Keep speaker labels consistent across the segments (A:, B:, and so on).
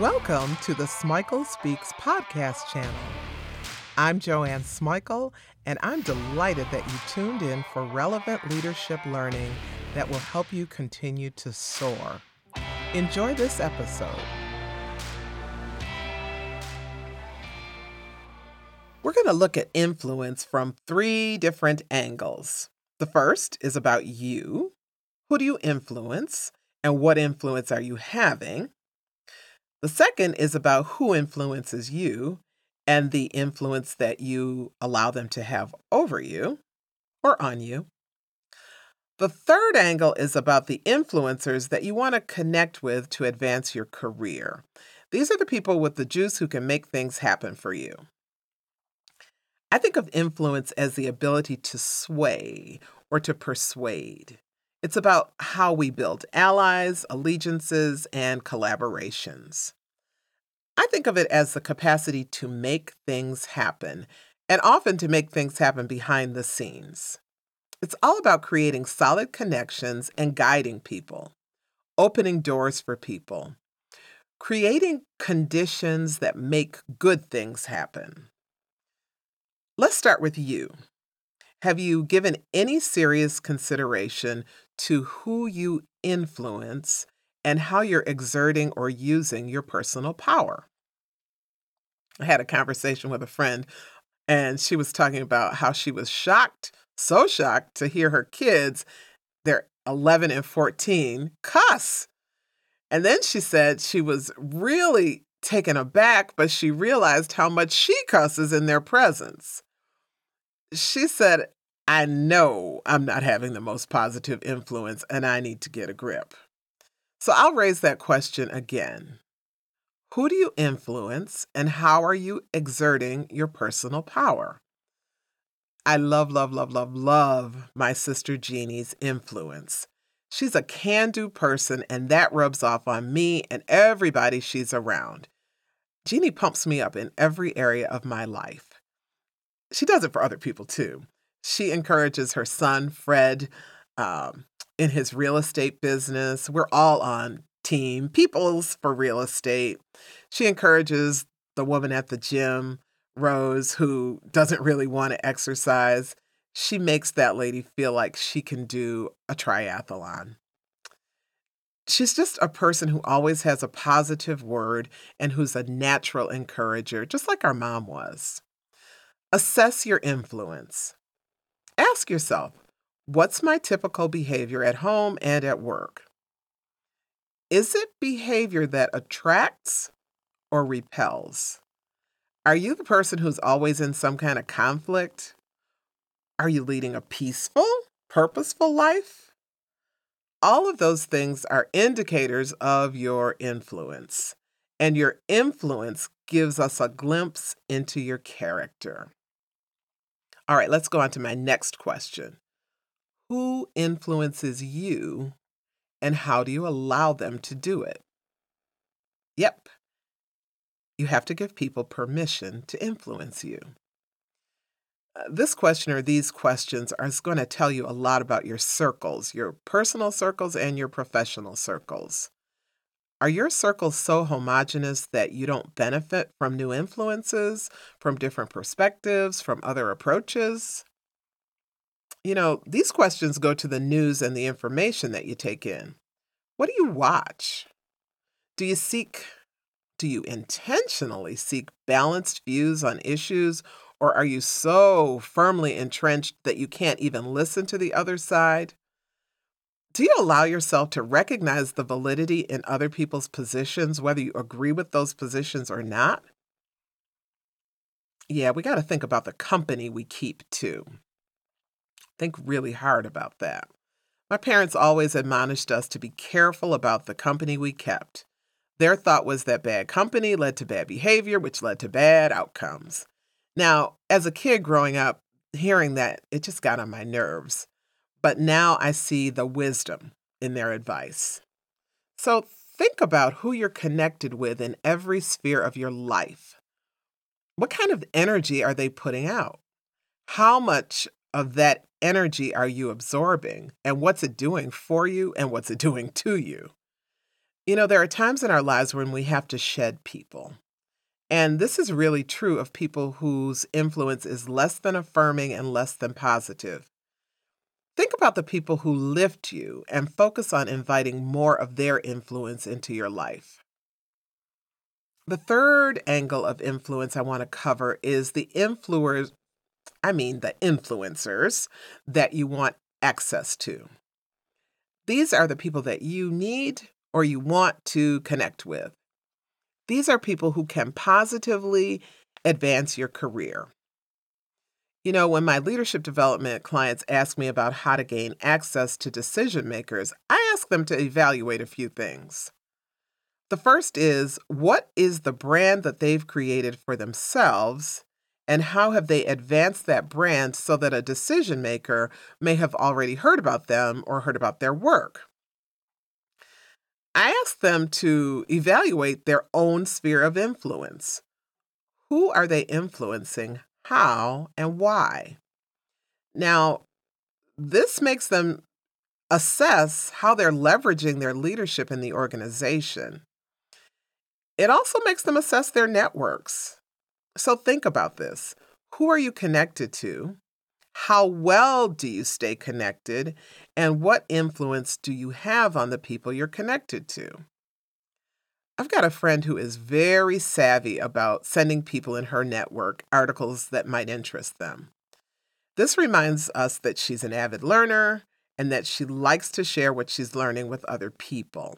A: Welcome to the Smikle Speaks podcast channel. I'm Joanne Smikle, and I'm delighted that you tuned in for relevant leadership learning that will help you continue to soar. Enjoy this episode. We're going to look at influence from three different angles. The first is about you. Who do you influence? And what influence are you having? The second is about who influences you and the influence that you allow them to have over you or on you. The third angle is about the influencers that you want to connect with to advance your career. These are the people with the juice who can make things happen for you. I think of influence as the ability to sway or to persuade. It's about how we build allies, allegiances, and collaborations. I think of it as the capacity to make things happen, and often to make things happen behind the scenes. It's all about creating solid connections and guiding people, opening doors for people, creating conditions that make good things happen. Let's start with you. Have you given any serious consideration to who you influence and how you're exerting or using your personal power? I had a conversation with a friend, and she was talking about how she was shocked, so shocked to hear her kids, they're 11 and 14, cuss. And then she said she was really taken aback, but she realized how much she cusses in their presence she said, I know I'm not having the most positive influence and I need to get a grip. So I'll raise that question again. Who do you influence and how are you exerting your personal power? I love, love, love, love, love my sister Jeannie's influence. She's a can do person, and that rubs off on me and everybody she's around. Jeannie pumps me up in every area of my life she does it for other people too. She encourages her son, Fred, um, in his real estate business. We're all on team Peoples for real estate. She encourages the woman at the gym, Rose, who doesn't really want to exercise. She makes that lady feel like she can do a triathlon. She's just a person who always has a positive word and who's a natural encourager, just like our mom was. Assess your influence. Ask yourself what's my typical behavior at home and at work? Is it behavior that attracts or repels? Are you the person who's always in some kind of conflict? Are you leading a peaceful, purposeful life? All of those things are indicators of your influence, and your influence gives us a glimpse into your character. All right, let's go on to my next question. Who influences you and how do you allow them to do it? Yep, you have to give people permission to influence you. Uh, this question or these questions are going to tell you a lot about your circles, your personal circles and your professional circles. Are your circles so homogenous that you don't benefit from new influences, from different perspectives, from other approaches? You know, these questions go to the news and the information that you take in. What do you watch? Do you seek, do you intentionally seek balanced views on issues, or are you so firmly entrenched that you can't even listen to the other side? Do you allow yourself to recognize the validity in other people's positions, whether you agree with those positions or not? Yeah, we got to think about the company we keep too. Think really hard about that. My parents always admonished us to be careful about the company we kept. Their thought was that bad company led to bad behavior, which led to bad outcomes. Now, as a kid growing up, hearing that, it just got on my nerves. But now I see the wisdom in their advice. So think about who you're connected with in every sphere of your life. What kind of energy are they putting out? How much of that energy are you absorbing? And what's it doing for you and what's it doing to you? You know, there are times in our lives when we have to shed people. And this is really true of people whose influence is less than affirming and less than positive. Think about the people who lift you and focus on inviting more of their influence into your life. The third angle of influence I want to cover is the influencers, I mean the influencers that you want access to. These are the people that you need or you want to connect with. These are people who can positively advance your career. You know, when my leadership development clients ask me about how to gain access to decision makers, I ask them to evaluate a few things. The first is what is the brand that they've created for themselves, and how have they advanced that brand so that a decision maker may have already heard about them or heard about their work? I ask them to evaluate their own sphere of influence. Who are they influencing? How, and why. Now, this makes them assess how they're leveraging their leadership in the organization. It also makes them assess their networks. So think about this who are you connected to? How well do you stay connected? And what influence do you have on the people you're connected to? I've got a friend who is very savvy about sending people in her network articles that might interest them. This reminds us that she's an avid learner and that she likes to share what she's learning with other people.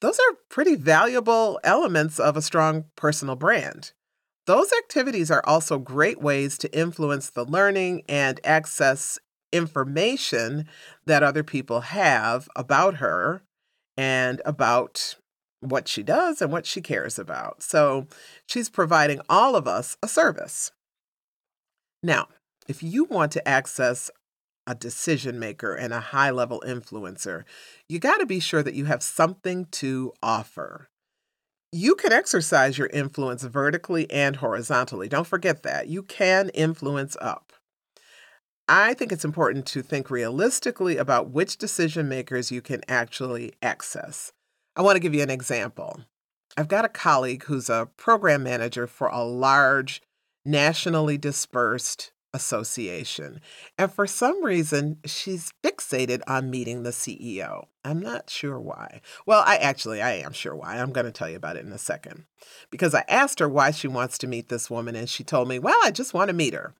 A: Those are pretty valuable elements of a strong personal brand. Those activities are also great ways to influence the learning and access information that other people have about her and about what she does and what she cares about. So she's providing all of us a service. Now, if you want to access a decision maker and a high level influencer, you got to be sure that you have something to offer. You can exercise your influence vertically and horizontally. Don't forget that. You can influence up. I think it's important to think realistically about which decision makers you can actually access. I want to give you an example. I've got a colleague who's a program manager for a large, nationally dispersed association. And for some reason, she's fixated on meeting the CEO. I'm not sure why. Well, I actually I am sure why. I'm going to tell you about it in a second. Because I asked her why she wants to meet this woman and she told me, "Well, I just want to meet her."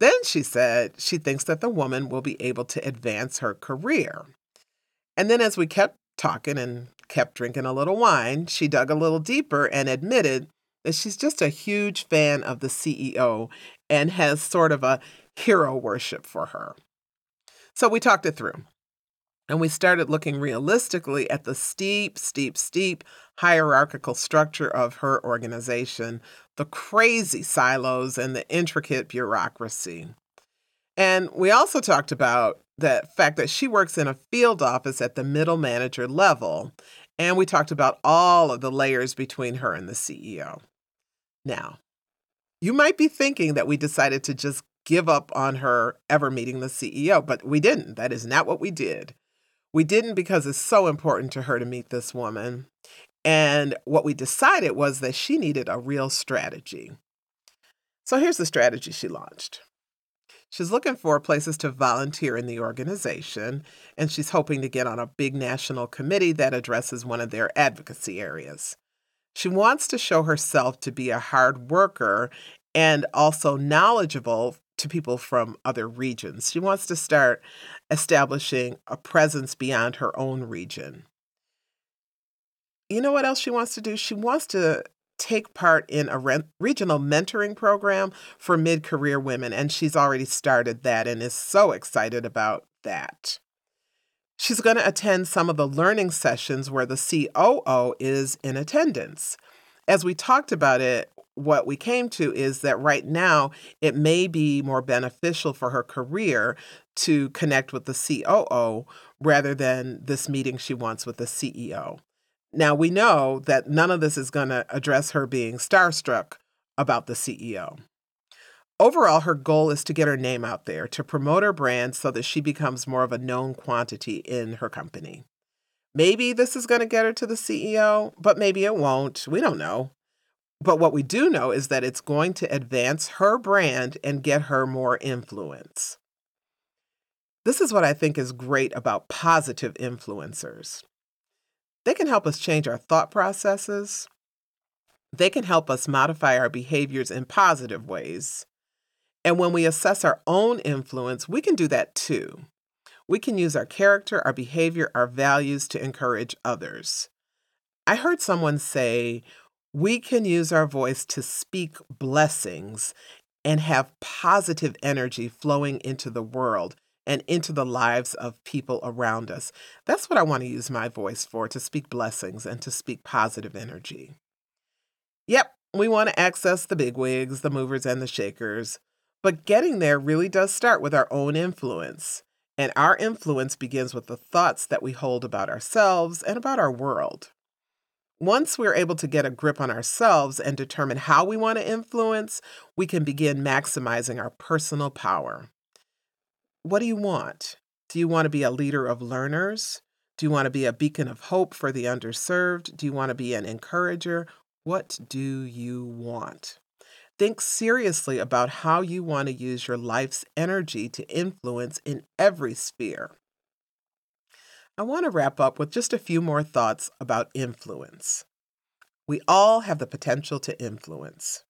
A: Then she said she thinks that the woman will be able to advance her career. And then as we kept talking and kept drinking a little wine, she dug a little deeper and admitted that she's just a huge fan of the CEO and has sort of a hero worship for her. So we talked it through. And we started looking realistically at the steep, steep, steep hierarchical structure of her organization, the crazy silos, and the intricate bureaucracy. And we also talked about the fact that she works in a field office at the middle manager level. And we talked about all of the layers between her and the CEO. Now, you might be thinking that we decided to just give up on her ever meeting the CEO, but we didn't. That is not what we did. We didn't because it's so important to her to meet this woman. And what we decided was that she needed a real strategy. So here's the strategy she launched. She's looking for places to volunteer in the organization, and she's hoping to get on a big national committee that addresses one of their advocacy areas. She wants to show herself to be a hard worker and also knowledgeable to people from other regions. She wants to start establishing a presence beyond her own region. You know what else she wants to do? She wants to take part in a re- regional mentoring program for mid career women, and she's already started that and is so excited about that. She's going to attend some of the learning sessions where the COO is in attendance. As we talked about it, what we came to is that right now it may be more beneficial for her career to connect with the COO rather than this meeting she wants with the CEO. Now, we know that none of this is going to address her being starstruck about the CEO. Overall, her goal is to get her name out there, to promote her brand so that she becomes more of a known quantity in her company. Maybe this is going to get her to the CEO, but maybe it won't. We don't know. But what we do know is that it's going to advance her brand and get her more influence. This is what I think is great about positive influencers. They can help us change our thought processes. They can help us modify our behaviors in positive ways. And when we assess our own influence, we can do that too. We can use our character, our behavior, our values to encourage others. I heard someone say, we can use our voice to speak blessings and have positive energy flowing into the world and into the lives of people around us. That's what I want to use my voice for to speak blessings and to speak positive energy. Yep, we want to access the bigwigs, the movers, and the shakers. But getting there really does start with our own influence. And our influence begins with the thoughts that we hold about ourselves and about our world. Once we're able to get a grip on ourselves and determine how we want to influence, we can begin maximizing our personal power. What do you want? Do you want to be a leader of learners? Do you want to be a beacon of hope for the underserved? Do you want to be an encourager? What do you want? Think seriously about how you want to use your life's energy to influence in every sphere. I want to wrap up with just a few more thoughts about influence. We all have the potential to influence.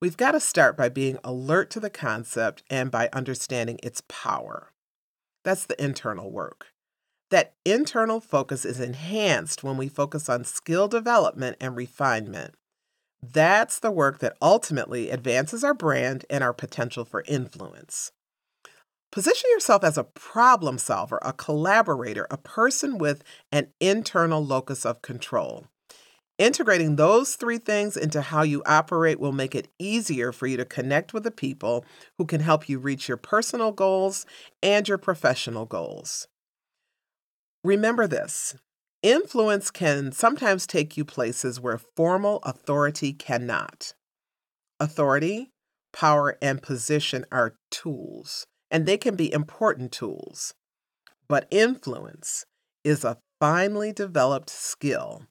A: We've got to start by being alert to the concept and by understanding its power. That's the internal work. That internal focus is enhanced when we focus on skill development and refinement. That's the work that ultimately advances our brand and our potential for influence. Position yourself as a problem solver, a collaborator, a person with an internal locus of control. Integrating those three things into how you operate will make it easier for you to connect with the people who can help you reach your personal goals and your professional goals. Remember this influence can sometimes take you places where formal authority cannot. Authority, power, and position are tools, and they can be important tools. But influence is a finely developed skill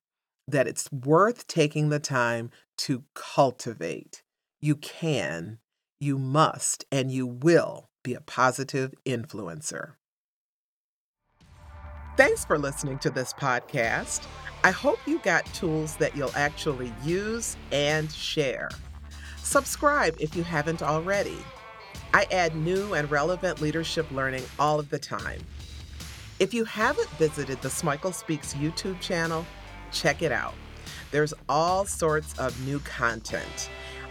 A: that it's worth taking the time to cultivate. You can, you must, and you will be a positive influencer. Thanks for listening to this podcast. I hope you got tools that you'll actually use and share. Subscribe if you haven't already. I add new and relevant leadership learning all of the time. If you haven't visited the Smikle Speaks YouTube channel, check it out. There's all sorts of new content.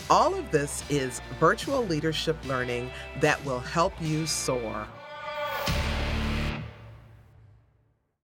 A: All of this is virtual leadership learning that will help you soar